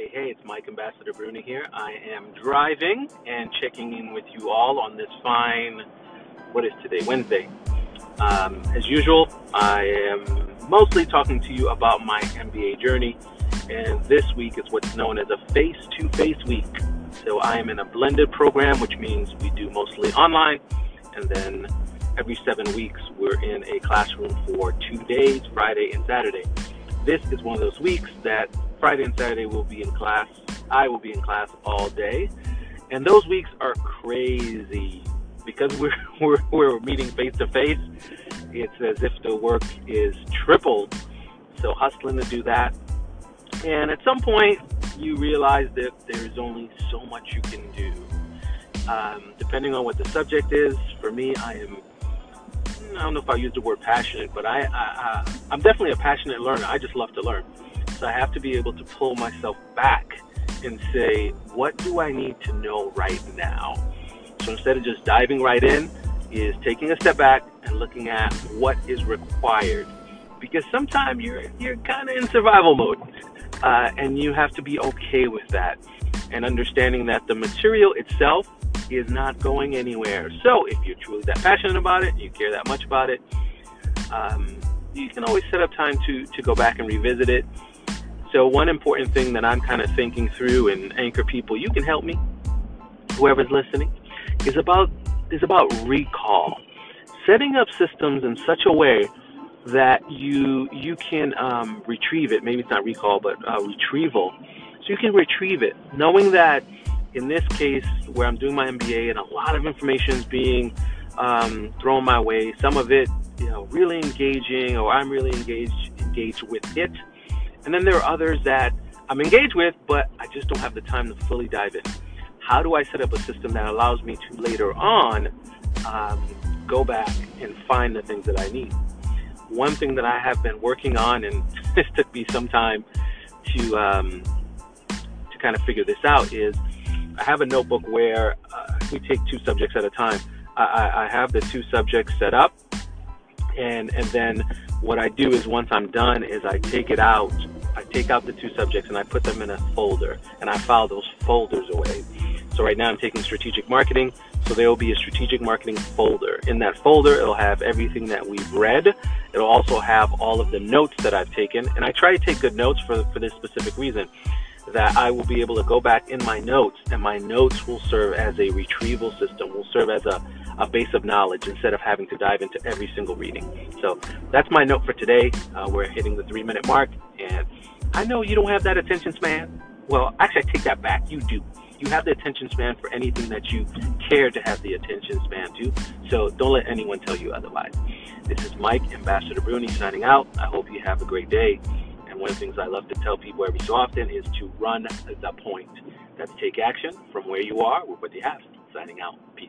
Hey, hey, it's Mike Ambassador Bruni here. I am driving and checking in with you all on this fine, what is today, Wednesday. Um, as usual, I am mostly talking to you about my MBA journey, and this week is what's known as a face to face week. So I am in a blended program, which means we do mostly online, and then every seven weeks we're in a classroom for two days, Friday and Saturday. This is one of those weeks that Friday and Saturday will be in class. I will be in class all day. And those weeks are crazy because we're, we're, we're meeting face to face. It's as if the work is tripled. So hustling to do that. And at some point, you realize that there's only so much you can do. Um, depending on what the subject is, for me, I am I don't know if I use the word passionate, but I, I, I I'm definitely a passionate learner. I just love to learn. I have to be able to pull myself back and say, what do I need to know right now? So instead of just diving right in, is taking a step back and looking at what is required. Because sometimes you're you're kind of in survival mode, uh, and you have to be okay with that, and understanding that the material itself is not going anywhere. So if you're truly that passionate about it, you care that much about it, um, you can always set up time to to go back and revisit it so one important thing that I'm kind of thinking through and anchor people, you can help me, whoever's listening, is about is about recall. Setting up systems in such a way that you you can um, retrieve it. Maybe it's not recall, but uh, retrieval. So you can retrieve it, knowing that in this case where I'm doing my MBA and a lot of information is being um, thrown my way, some of it you know really engaging, or I'm really engaged engaged with it and then there are others that I'm engaged with, but I just don't have the time to fully dive in. How do I set up a system that allows me to later on um, go back and find the things that I need? One thing that I have been working on, and this took me some time to um, to kind of figure this out, is I have a notebook where uh, we take two subjects at a time. I, I have the two subjects set up, and and then what I do is once I'm done is I take it out. I take out the two subjects and I put them in a folder and I file those folders away. So right now I'm taking strategic marketing. So there will be a strategic marketing folder. In that folder, it'll have everything that we've read. It'll also have all of the notes that I've taken. And I try to take good notes for, for this specific reason that I will be able to go back in my notes and my notes will serve as a retrieval system, will serve as a a base of knowledge instead of having to dive into every single reading. So that's my note for today. Uh, we're hitting the three minute mark, and I know you don't have that attention span. Well, actually, I take that back. You do. You have the attention span for anything that you care to have the attention span to. So don't let anyone tell you otherwise. This is Mike, Ambassador Bruni, signing out. I hope you have a great day. And one of the things I love to tell people every so often is to run the point. That's take action from where you are with what you have. Signing out. Peace.